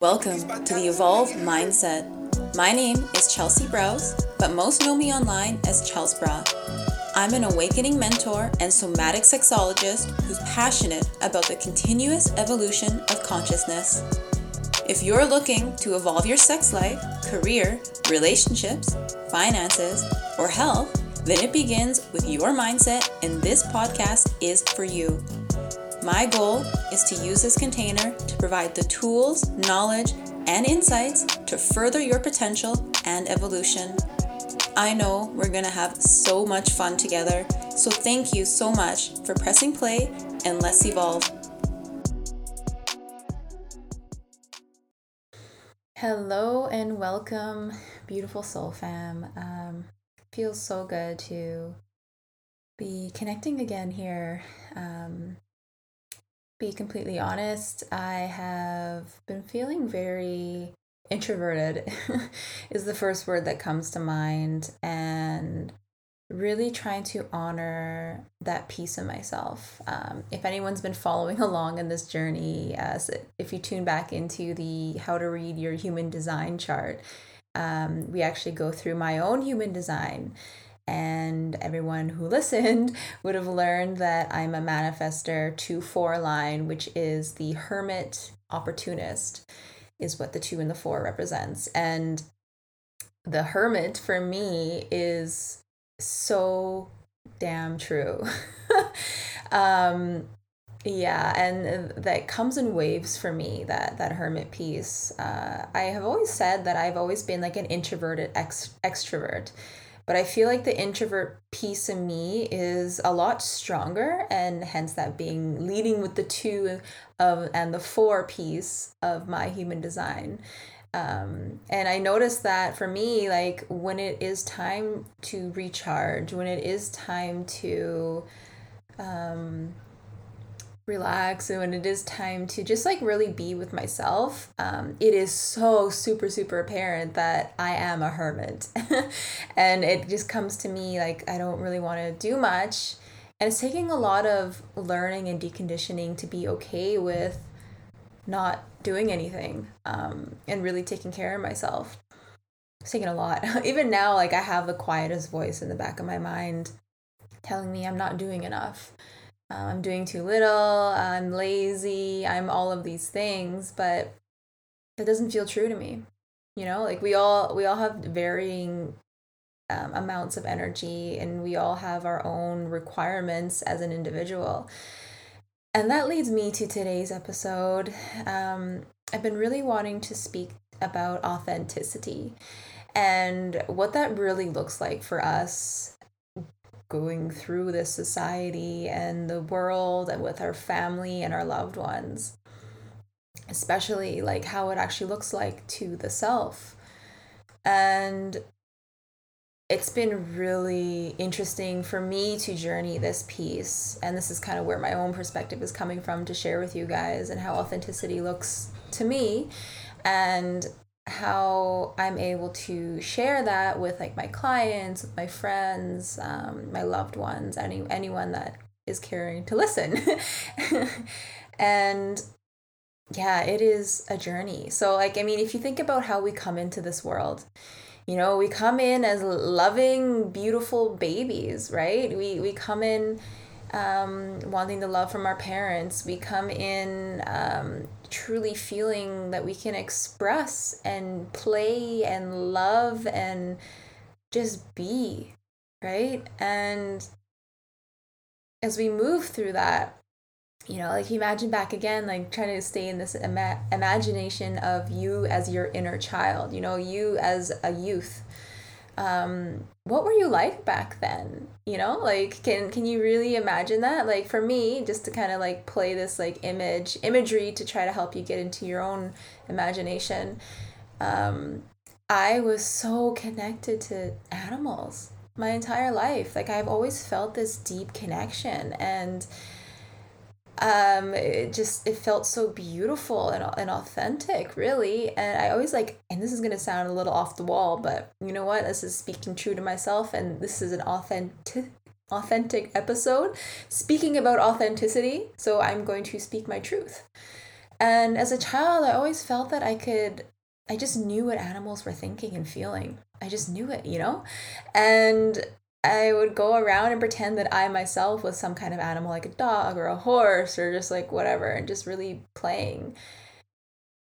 Welcome to the Evolve Mindset. My name is Chelsea Browse, but most know me online as Chels Bra. I'm an awakening mentor and somatic sexologist who's passionate about the continuous evolution of consciousness. If you're looking to evolve your sex life, career, relationships, finances, or health, then it begins with your mindset, and this podcast is for you. My goal is to use this container to provide the tools, knowledge, and insights to further your potential and evolution. I know we're going to have so much fun together, so thank you so much for pressing play and let's evolve. Hello and welcome, beautiful soul fam. Um, feels so good to be connecting again here. Um, be completely honest, I have been feeling very introverted, is the first word that comes to mind, and really trying to honor that piece of myself. Um, if anyone's been following along in this journey, uh, if you tune back into the how to read your human design chart, um, we actually go through my own human design and everyone who listened would have learned that I'm a manifester 2 4 line, which is the hermit opportunist, is what the 2 and the 4 represents. And the hermit for me is so damn true. um, yeah, and that comes in waves for me. That that hermit piece. Uh, I have always said that I've always been like an introverted ex- extrovert, but I feel like the introvert piece of me is a lot stronger, and hence that being leading with the two of and the four piece of my human design. Um, and I noticed that for me, like when it is time to recharge, when it is time to um, relax and when it is time to just like really be with myself um, it is so super super apparent that i am a hermit. And it just comes to me like i don't really want to do much. And it's taking a lot of learning and deconditioning to be okay with not doing anything um, and really taking care of myself. It's taking a lot. Even now like i have the quietest voice in the back of my mind telling me i'm not doing enough um, I'm doing too little, I'm lazy, I'm all of these things, but that doesn't feel true to me. You know, like we all we all have varying um, amounts of energy, and we all have our own requirements as an individual. And that leads me to today's episode. Um, I've been really wanting to speak about authenticity and what that really looks like for us going through this society and the world and with our family and our loved ones. Especially like how it actually looks like to the self. And it's been really interesting for me to journey this piece. And this is kind of where my own perspective is coming from to share with you guys and how authenticity looks to me. And how I'm able to share that with like my clients, with my friends, um, my loved ones, any anyone that is caring to listen. and yeah, it is a journey. So like I mean, if you think about how we come into this world, you know, we come in as loving, beautiful babies, right? We we come in um, wanting the love from our parents. We come in um, truly feeling that we can express and play and love and just be, right? And as we move through that, you know, like imagine back again, like trying to stay in this ima- imagination of you as your inner child, you know, you as a youth um, what were you like back then? You know, like can can you really imagine that? Like for me, just to kind of like play this like image imagery to try to help you get into your own imagination. Um, I was so connected to animals my entire life. Like I've always felt this deep connection and um it just it felt so beautiful and, and authentic really and i always like and this is going to sound a little off the wall but you know what this is speaking true to myself and this is an authentic authentic episode speaking about authenticity so i'm going to speak my truth And as a child, I always felt that I could, I just knew what animals were thinking and feeling. I just knew it, you know? And I would go around and pretend that I myself was some kind of animal, like a dog or a horse or just like whatever, and just really playing.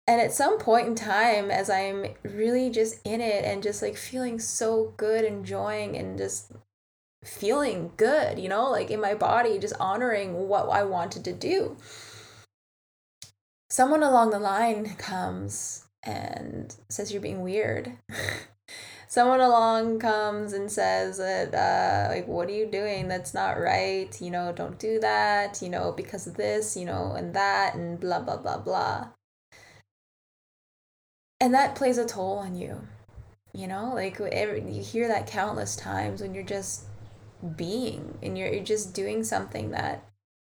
And at some point in time, as I'm really just in it and just like feeling so good, enjoying and just feeling good, you know, like in my body, just honoring what I wanted to do. Someone along the line comes and says you're being weird. Someone along comes and says that, uh, like, what are you doing? That's not right. You know, don't do that, you know, because of this, you know, and that, and blah, blah, blah, blah. And that plays a toll on you. You know, like every, you hear that countless times when you're just being and you're, you're just doing something that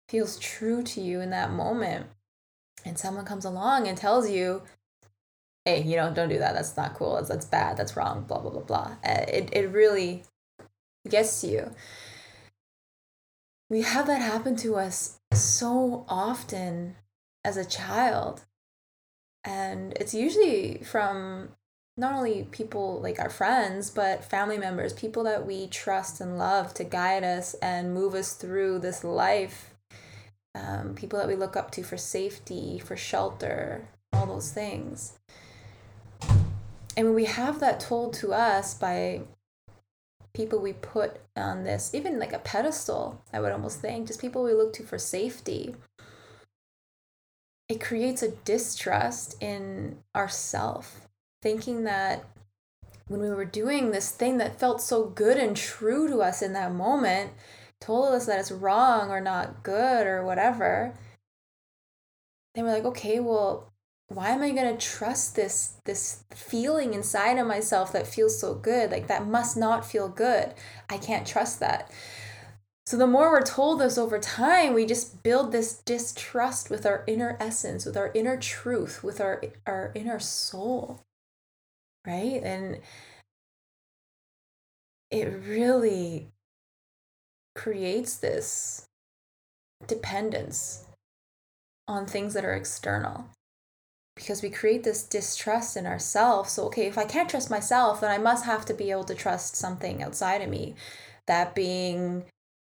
feels true to you in that moment and someone comes along and tells you hey you know don't do that. That's not cool. That's, that's bad. That's wrong. Blah blah blah blah. Uh, it, it really gets to you. We have that happen to us so often as a child. And it's usually from not only people like our friends, but family members, people that we trust and love to guide us and move us through this life, um, people that we look up to for safety, for shelter, all those things. And when we have that told to us by people we put on this, even like a pedestal, I would almost think, just people we look to for safety, it creates a distrust in ourself thinking that when we were doing this thing that felt so good and true to us in that moment, told us that it's wrong or not good or whatever, then we're like, okay, well, why am I gonna trust this this feeling inside of myself that feels so good? Like that must not feel good. I can't trust that. So the more we're told this over time, we just build this distrust with our inner essence, with our inner truth, with our our inner soul right? And it really creates this dependence on things that are external because we create this distrust in ourselves. So, okay, if I can't trust myself, then I must have to be able to trust something outside of me. That being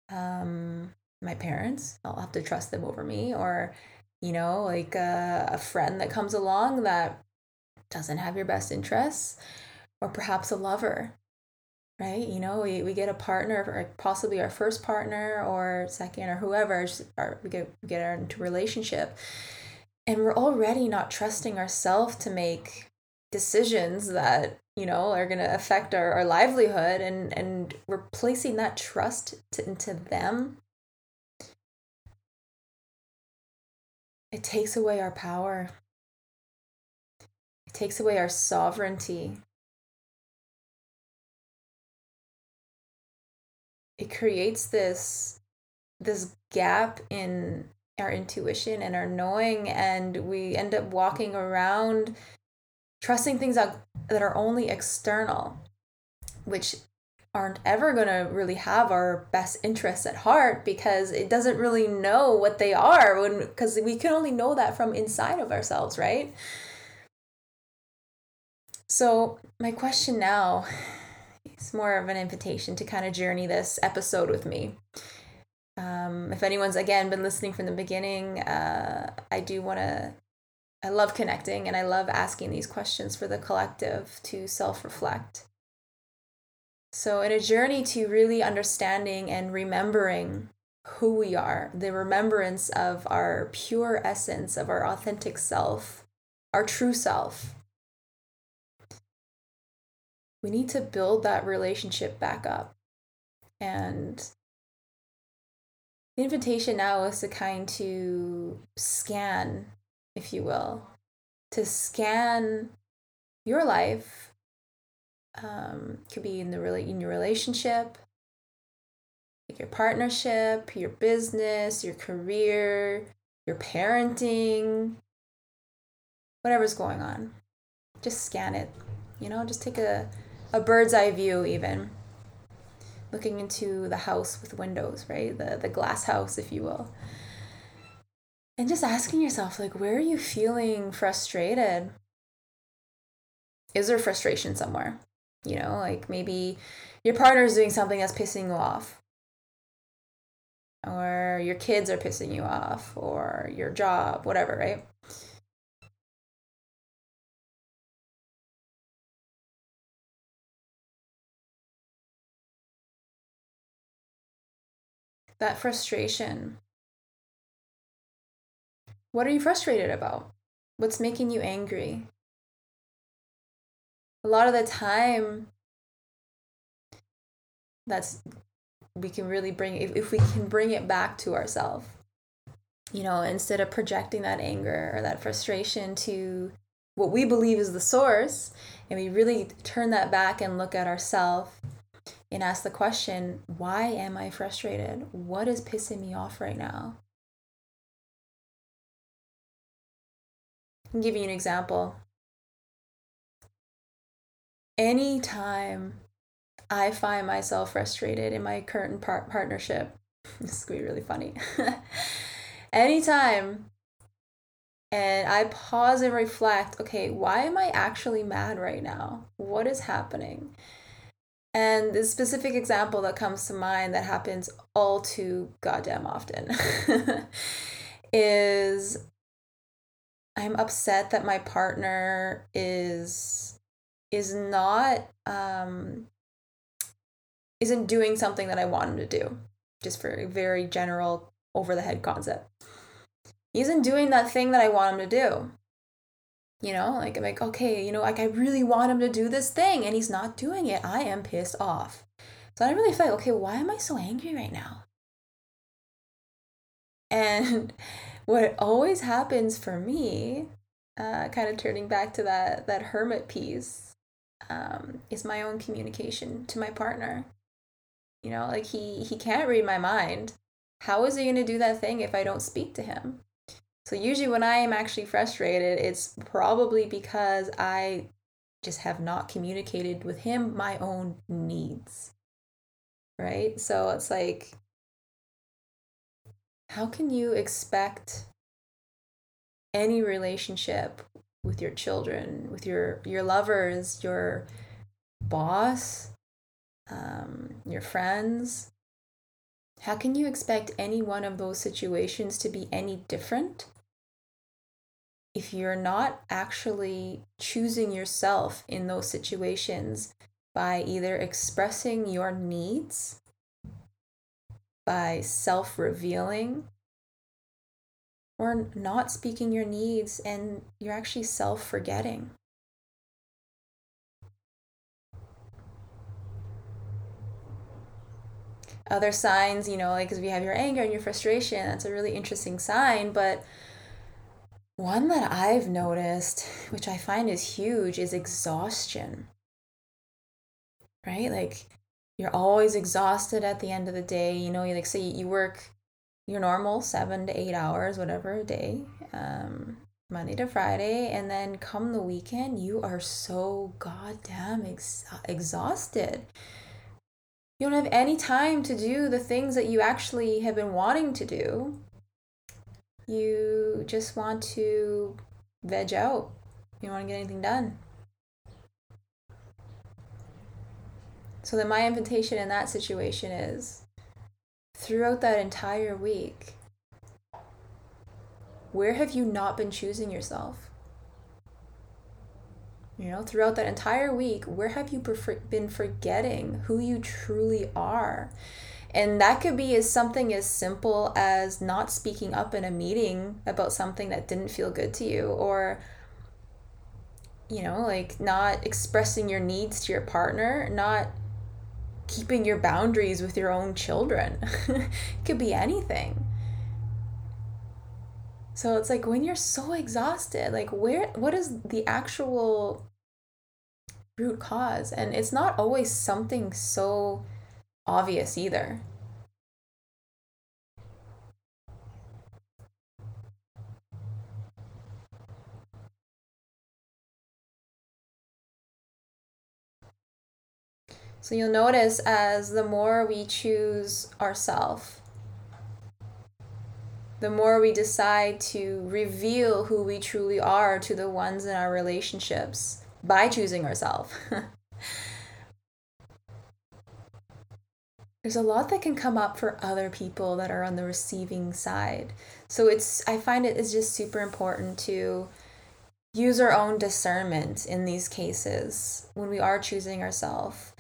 um, my parents, I'll have to trust them over me, or, you know, like a, a friend that comes along that doesn't have your best interests, or perhaps a lover, right? You know, we, we get a partner, or possibly our first partner or second or whoever, or we get, we get into relationship, and we're already not trusting ourselves to make decisions that you know are going to affect our, our livelihood and and we're placing that trust to, into them it takes away our power it takes away our sovereignty. It creates this this gap in our intuition and our knowing and we end up walking around trusting things that, that are only external which aren't ever going to really have our best interests at heart because it doesn't really know what they are when because we can only know that from inside of ourselves right so, my question now is more of an invitation to kind of journey this episode with me. Um, if anyone's again been listening from the beginning, uh, I do want to. I love connecting and I love asking these questions for the collective to self reflect. So, in a journey to really understanding and remembering who we are, the remembrance of our pure essence, of our authentic self, our true self, we need to build that relationship back up. And the invitation now is to kind to scan, if you will, to scan your life. Um, could be in the really in your relationship, like your partnership, your business, your career, your parenting, whatever's going on. Just scan it. You know, just take a a bird's eye view even looking into the house with windows right the the glass house if you will and just asking yourself, like, where are you feeling frustrated? Is there frustration somewhere? You know, like maybe your partner is doing something that's pissing you off, or your kids are pissing you off, or your job, whatever, right? That frustration. What are you frustrated about? What's making you angry? A lot of the time, that's we can really bring if, if we can bring it back to ourselves you know instead of projecting that anger or that frustration to what we believe is the source and we really turn that back and look at ourselves and ask the question why am I frustrated? What is pissing me off right now? I'll give you an example. Anytime I find myself frustrated in my current par- partnership, this is going to be really funny. Anytime and I pause and reflect okay, why am I actually mad right now? What is happening? And the specific example that comes to mind that happens all too goddamn often is I'm upset that my partner is is not um isn't doing something that I want him to do. Just for a very general over the head concept. He isn't doing that thing that I want him to do. You know, like I'm like, okay, you know, like I really want him to do this thing and he's not doing it. I am pissed off. So I really felt, okay, why am I so angry right now? And what always happens for me, uh, kind of turning back to that that hermit piece, um, is my own communication to my partner. You know, like he he can't read my mind. How is he going to do that thing if I don't speak to him? So usually when I am actually frustrated, it's probably because I just have not communicated with him my own needs. Right? So it's like how can you expect any relationship with your children, with your your lovers, your boss, um, your friends? How can you expect any one of those situations to be any different if you're not actually choosing yourself in those situations by either expressing your needs, by self revealing, or not speaking your needs and you're actually self forgetting. Other signs, you know, like if you have your anger and your frustration, that's a really interesting sign, but one that I've noticed, which I find is huge, is exhaustion. Right? Like you're always exhausted at the end of the day. You know, you like say you work your normal seven to eight hours, whatever a day, um, Monday to Friday, and then come the weekend, you are so goddamn ex- exhausted. You don't have any time to do the things that you actually have been wanting to do you just want to veg out. You don't want to get anything done. So then my invitation in that situation is throughout that entire week, where have you not been choosing yourself? You know, throughout that entire week, where have you been forgetting who you truly are? And that could be as something as simple as not speaking up in a meeting about something that didn't feel good to you or you know, like not expressing your needs to your partner, not keeping your boundaries with your own children. it could be anything. So it's like when you're so exhausted, like where what is the actual root cause? And it's not always something so obvious either. So you'll notice as the more we choose ourself, the more we decide to reveal who we truly are to the ones in our relationships by choosing ourselves. There's a lot that can come up for other people that are on the receiving side. So it's I find it is just super important to use our own discernment in these cases when we are choosing ourselves.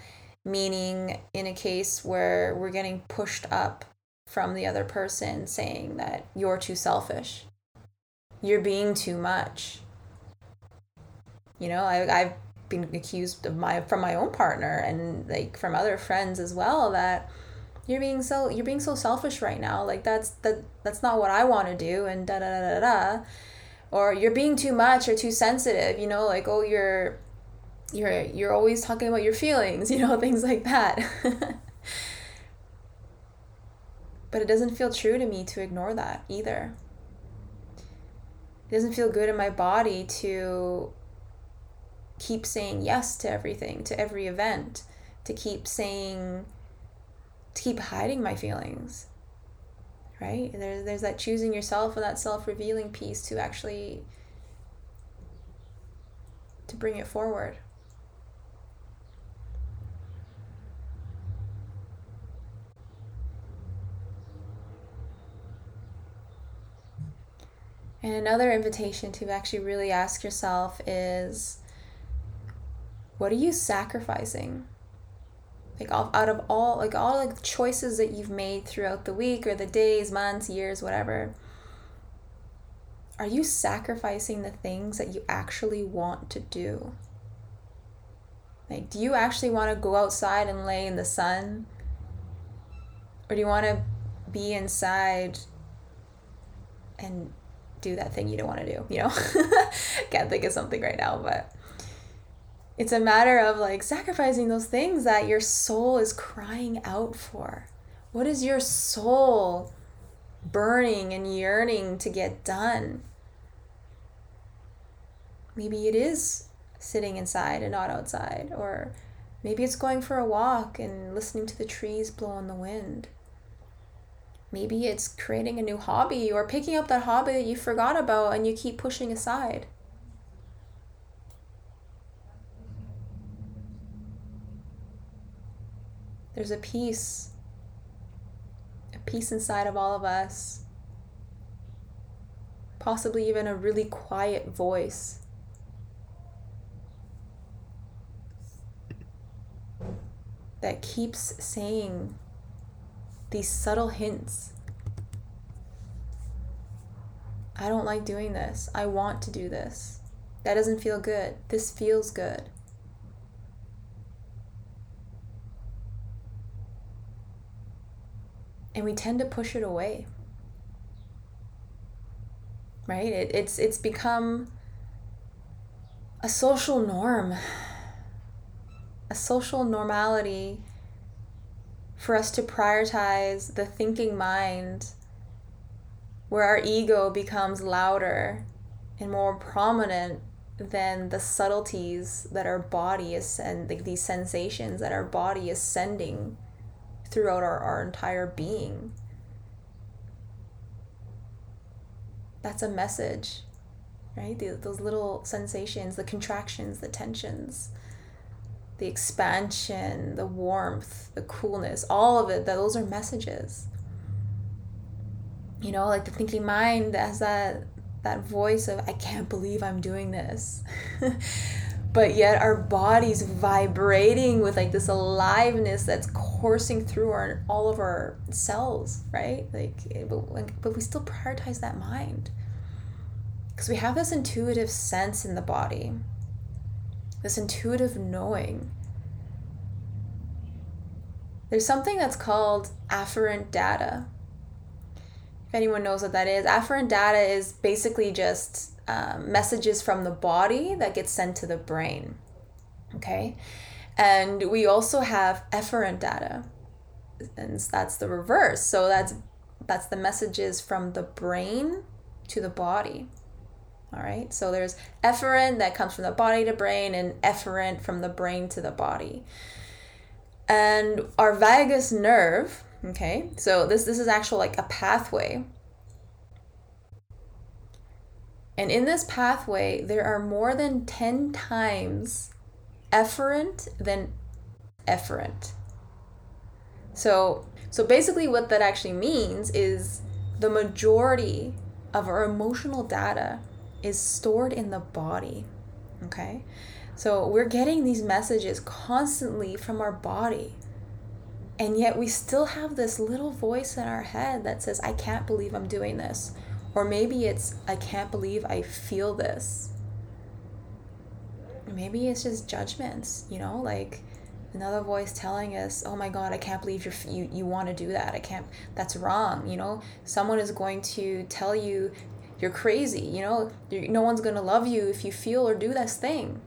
Meaning, in a case where we're getting pushed up from the other person saying that you're too selfish, you're being too much. You know, I, I've been accused of my from my own partner and like from other friends as well that you're being so you're being so selfish right now. Like that's that that's not what i want to do and da da da da da. Or you're being too much or too sensitive you know like oh you're you're you're always talking about your feelings you know things like that. But it doesn't feel true to me to ignore that either. It doesn't feel good in my body to keep saying yes to everything to every event to keep saying to keep hiding my feelings right? There's, there's that choosing yourself and that self-revealing piece to actually to bring it forward. And another invitation to actually really ask yourself is what are you sacrificing? like out of all like all like the choices that you've made throughout the week or the days months years whatever are you sacrificing the things that you actually want to do? Like do you actually want to go outside and lay in the sun? Or do you want to be inside and do that thing you don't want to do you know? Can't think of something right now but it's a matter of like sacrificing those things that your soul is crying out for. What is your soul burning and yearning to get done? Maybe it is sitting inside and not outside, or maybe it's going for a walk and listening to the trees blow in the wind. Maybe it's creating a new hobby or picking up that hobby that you forgot about and you keep pushing aside. There's a peace, a peace inside of all of us, possibly even a really quiet voice. That keeps saying these subtle hints. I don't like doing this. I want to do this. That doesn't feel good. This feels good. And we tend to push it away. Right? It, it's it's become a social norm. A social normality for us to prioritize the thinking mind where our ego becomes louder and more prominent than the subtleties that our body is and like these sensations that our body is sending throughout our, our entire being. That's a message, right? The, those little sensations, the contractions, the tensions, the expansion, the warmth, the coolness, all of it, those are messages. You know, like the thinking mind has that that voice of I can't believe I'm doing this. but yet our bodies vibrating with like this aliveness that's coursing through our all of our cells right? Like eh, but, but we still prioritize that mind. Because we have this intuitive sense in the body this intuitive knowing. There's something that's called afferent data if anyone knows what that is afferent data is basically just um, messages from the body that get sent to the brain. Okay. And we also have efferent data. And that's the reverse. So that's that's the messages from the brain to the body. All right. So there's afferent that comes from the body to brain and efferent from the brain to the body. And our vagus nerve, okay? So this this is actual like a pathway And in this pathway, there are more than 10 times afferent than efferent. So, so basically, what that actually means is the majority of our emotional data is stored in the body. Okay? So we're getting these messages constantly from our body. And yet we still have this little voice in our head that says, I can't believe I'm doing this. Or maybe it's, I can't believe I feel this. Maybe it's just judgments, you know, like another voice telling us, "Oh my God, I can't believe you're, you you want to do that. I can't. That's wrong." You know, someone is going to tell you you're crazy. You know, no one's gonna love you if you feel or do this thing.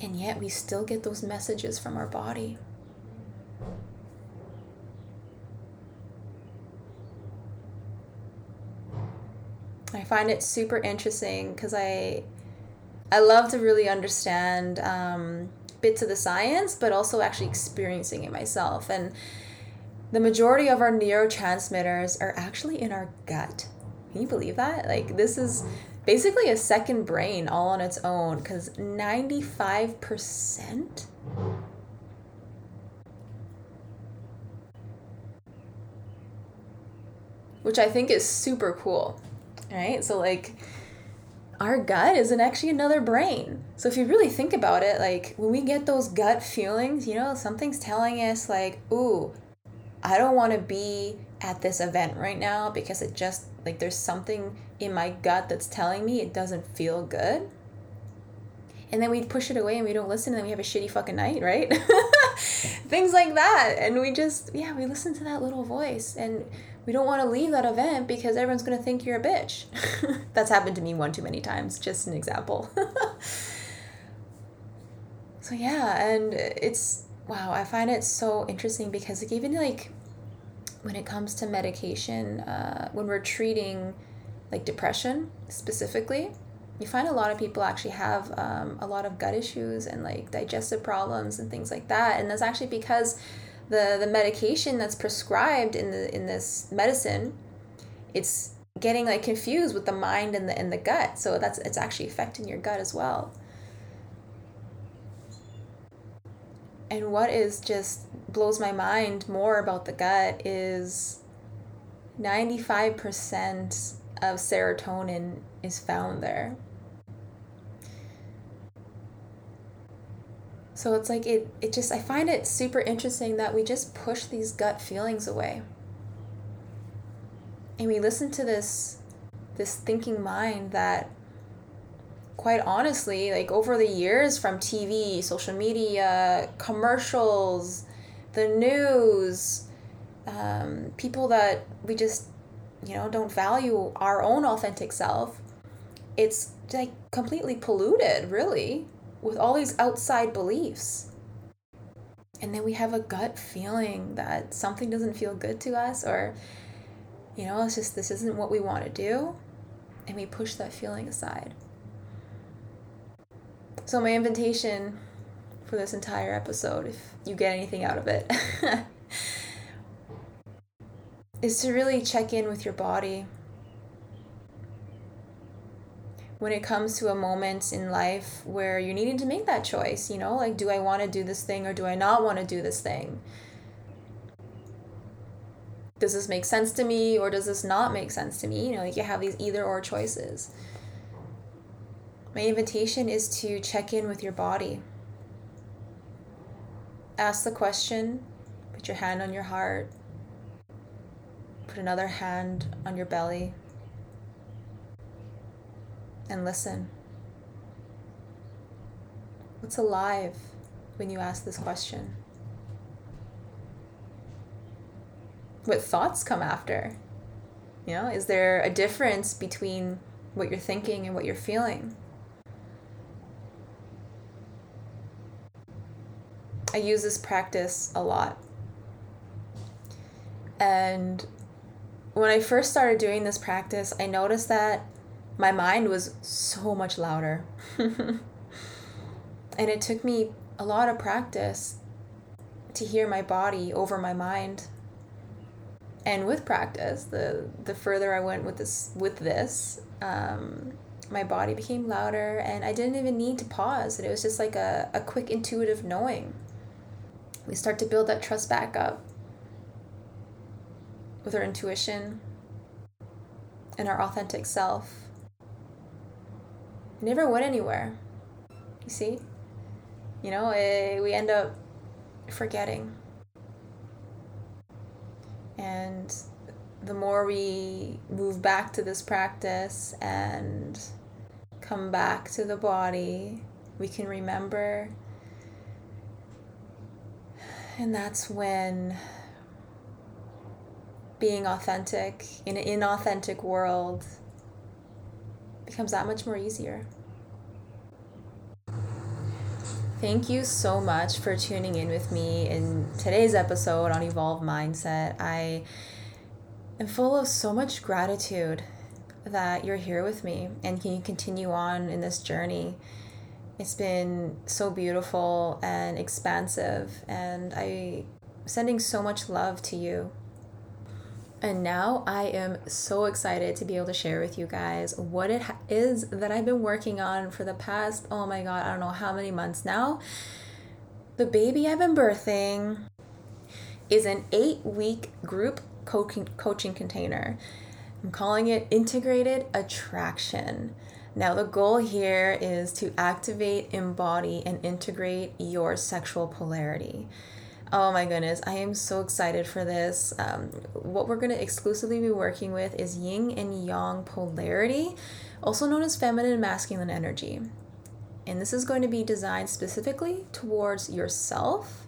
And yet we still get those messages from our body. I find it super interesting because I I love to really understand um, bits of the science, but also actually experiencing it myself. And the majority of our neurotransmitters are actually in our gut. Can you believe that? Like, this is basically a second brain all on its own because 95% which I think is super cool. Right? So, like, our gut isn't actually another brain. So, if you really think about it, like, when we get those gut feelings, you know, something's telling us, like, ooh, I don't want to be at this event right now because it just like there's something in my gut that's telling me it doesn't feel good and then we push it away and we don't listen and then we have a shitty fucking night right things like that and we just yeah we listen to that little voice and we don't want to leave that event because everyone's going to think you're a bitch that's happened to me one too many times just an example so yeah and it's wow i find it so interesting because like even like when it comes to medication, uh, when we're treating like depression specifically, you find a lot of people actually have um, a lot of gut issues and like digestive problems and things like that. And that's actually because the, the medication that's prescribed in the in this medicine, it's getting like confused with the mind and the and the gut. So that's it's actually affecting your gut as well. And what is just blows my mind more about the gut is 95% of serotonin is found there. So it's like it it just I find it super interesting that we just push these gut feelings away. And we listen to this this thinking mind that quite honestly, like over the years from TV, social media, commercials, the news, um, people that we just, you know, don't value our own authentic self, it's like completely polluted, really, with all these outside beliefs. And then we have a gut feeling that something doesn't feel good to us, or, you know, it's just this isn't what we want to do. And we push that feeling aside. So, my invitation for this entire episode, if you get anything out of it, is to really check in with your body. When it comes to a moment in life where you're needing to make that choice, you know, like, do I want to do this thing or do I not want to do this thing? Does this make sense to me or does this not make sense to me? You know, like you have these either or choices. My invitation is to check in with your body. Ask the question, put your hand on your heart, put another hand on your belly, and listen. What's alive when you ask this question? What thoughts come after? You know, is there a difference between what you're thinking and what you're feeling? I use this practice a lot. And when I first started doing this practice, I noticed that my mind was so much louder. and it took me a lot of practice to hear my body over my mind. And with practice, the the further I went with this with this, Um, my body became louder, and I didn't even need to pause. And it was just like a, a quick intuitive knowing. We start to build that trust back up with our intuition and our authentic self. Never went anywhere. You see? You know, it, we end up forgetting. And the more we move back to this practice and come back to the body, we can remember. And that's when being authentic in an inauthentic world becomes that much more easier. Thank you so much for tuning in with me in today's episode on Evolve Mindset. I am full of so much gratitude that you're here with me and can you continue on in this journey. It's been so beautiful and expansive, and I sending so much love to you. And now I am so excited to be able to share with you guys what it is that I've been working on for the past, oh my God, I don't know how many months now. The baby I've been birthing is an eight week group coaching, coaching container. I'm calling it Integrated Attraction. Now, the goal here is to activate, embody, and integrate your sexual polarity. Oh my goodness, I am so excited for this. Um, what we're going to exclusively be working with is yin and yang polarity, also known as feminine and masculine energy. And this is going to be designed specifically towards yourself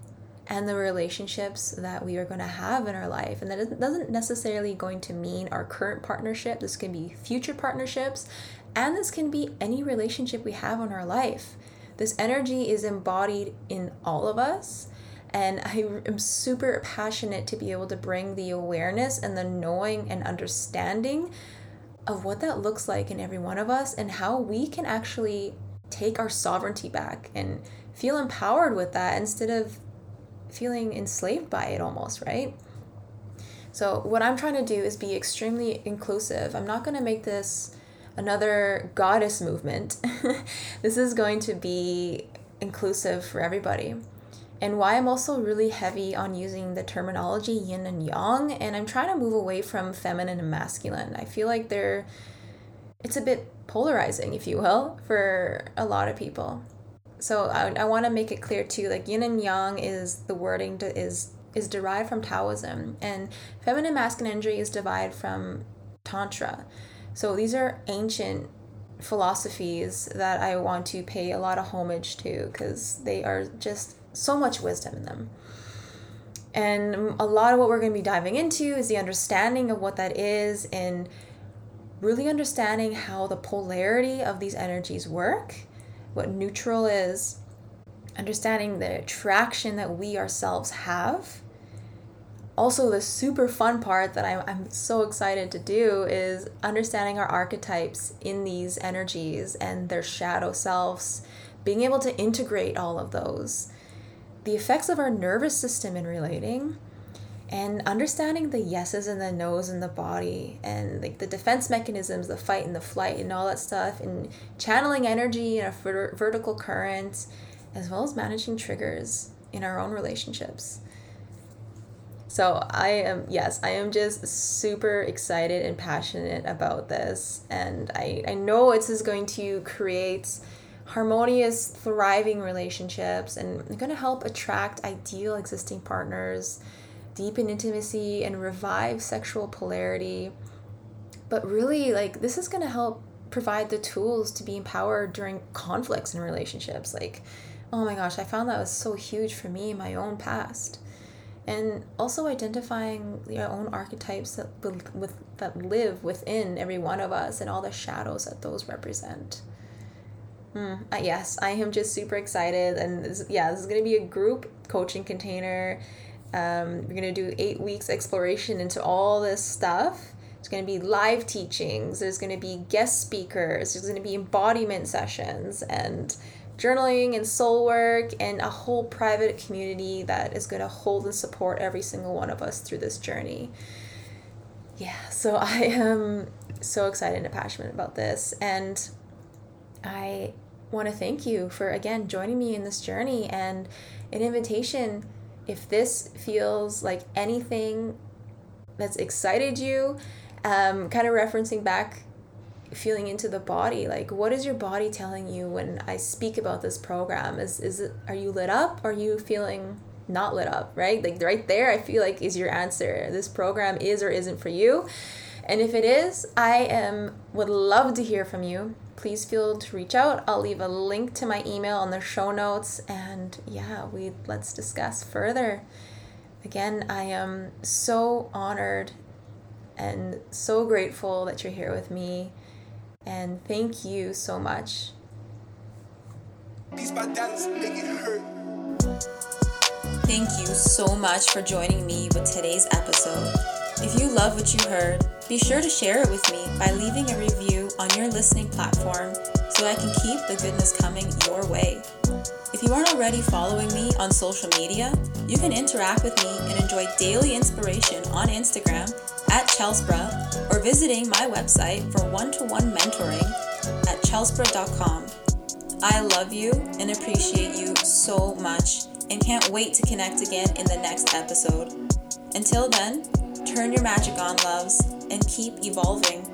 and the relationships that we are going to have in our life. And that doesn't necessarily going to mean our current partnership. This can be future partnerships, and this can be any relationship we have in our life. This energy is embodied in all of us and I am super passionate to be able to bring the awareness and the knowing and understanding of what that looks like in every one of us and how we can actually take our sovereignty back and feel empowered with that instead of feeling enslaved by it almost, right? So, what I'm trying to do is be extremely inclusive. I'm not going to make this another goddess movement. this is going to be inclusive for everybody and why I'm also really heavy on using the terminology yin and yang and I'm trying to move away from feminine and masculine. I feel like they're it's a bit polarizing, if you will, for a lot of people. So I, I want to make it clear too like yin and yang is the wording to, is is derived from Taoism and feminine masculine energy is derived from tantra. So these are ancient philosophies that I want to pay a lot of homage to because they are just so much wisdom in them. And a lot of what we're going to be diving into is the understanding of what that is and really understanding how the polarity of these energies work, what neutral is, understanding the attraction that we ourselves have. Also, the super fun part that I'm, I'm so excited to do is understanding our archetypes in these energies and their shadow selves, being able to integrate all of those the effects of our nervous system in relating and understanding the yeses and the nos in the body and like the defense mechanisms the fight and the flight and all that stuff and channeling energy in a ver- vertical current as well as managing triggers in our own relationships. So i am yes i am just super excited and passionate about this and i i know it's is going to create harmonious, thriving relationships and going to help attract ideal existing partners, deepen intimacy, and revive sexual polarity. But really, like, this is going to help provide the tools to be empowered during conflicts in relationships. Like, oh my gosh, I found that was so huge for me in my own past. And also identifying your own archetypes that, with, that live within every one of us and all the shadows that those represent. Mm, uh, yes, I am just super excited. And this, yeah, this is going to be a group coaching container. Um, we're going to do eight weeks exploration into all this stuff. It's going to be live teachings. There's going to be guest speakers. There's going to be embodiment sessions and journaling and soul work and a whole private community that is going to hold and support every single one of us through this journey. yeah, so I am so excited and passionate about this. And I want to thank you for, again, joining me in this journey and an invitation. If this feels like anything that's excited you, um, kind of referencing back feeling into the body like what is your body telling you when i speak about this program? Is is it are you lit up? Are you feeling not lit up right? Like right there i feel like is your answer. This program is or isn't for you. And if it is i am would love to hear from you please feel to reach out i'll leave a link to my email on the show notes and yeah we let's discuss further again i am so honored and so grateful that you're here with me. And thank you so much. Thank you so much for joining me with today's episode. If you love what you heard, be sure to share it with me by leaving a review on your listening platform so I can keep the goodness coming your way. If you aren't already following me on social media, you can interact with me and enjoy daily inspiration on Instagram at Chelsbra or visiting my website for one to one mentoring at chelsbra.com. I love you and appreciate you so much and can't wait to connect again in the next episode. Until then, turn your magic on, loves, and keep evolving.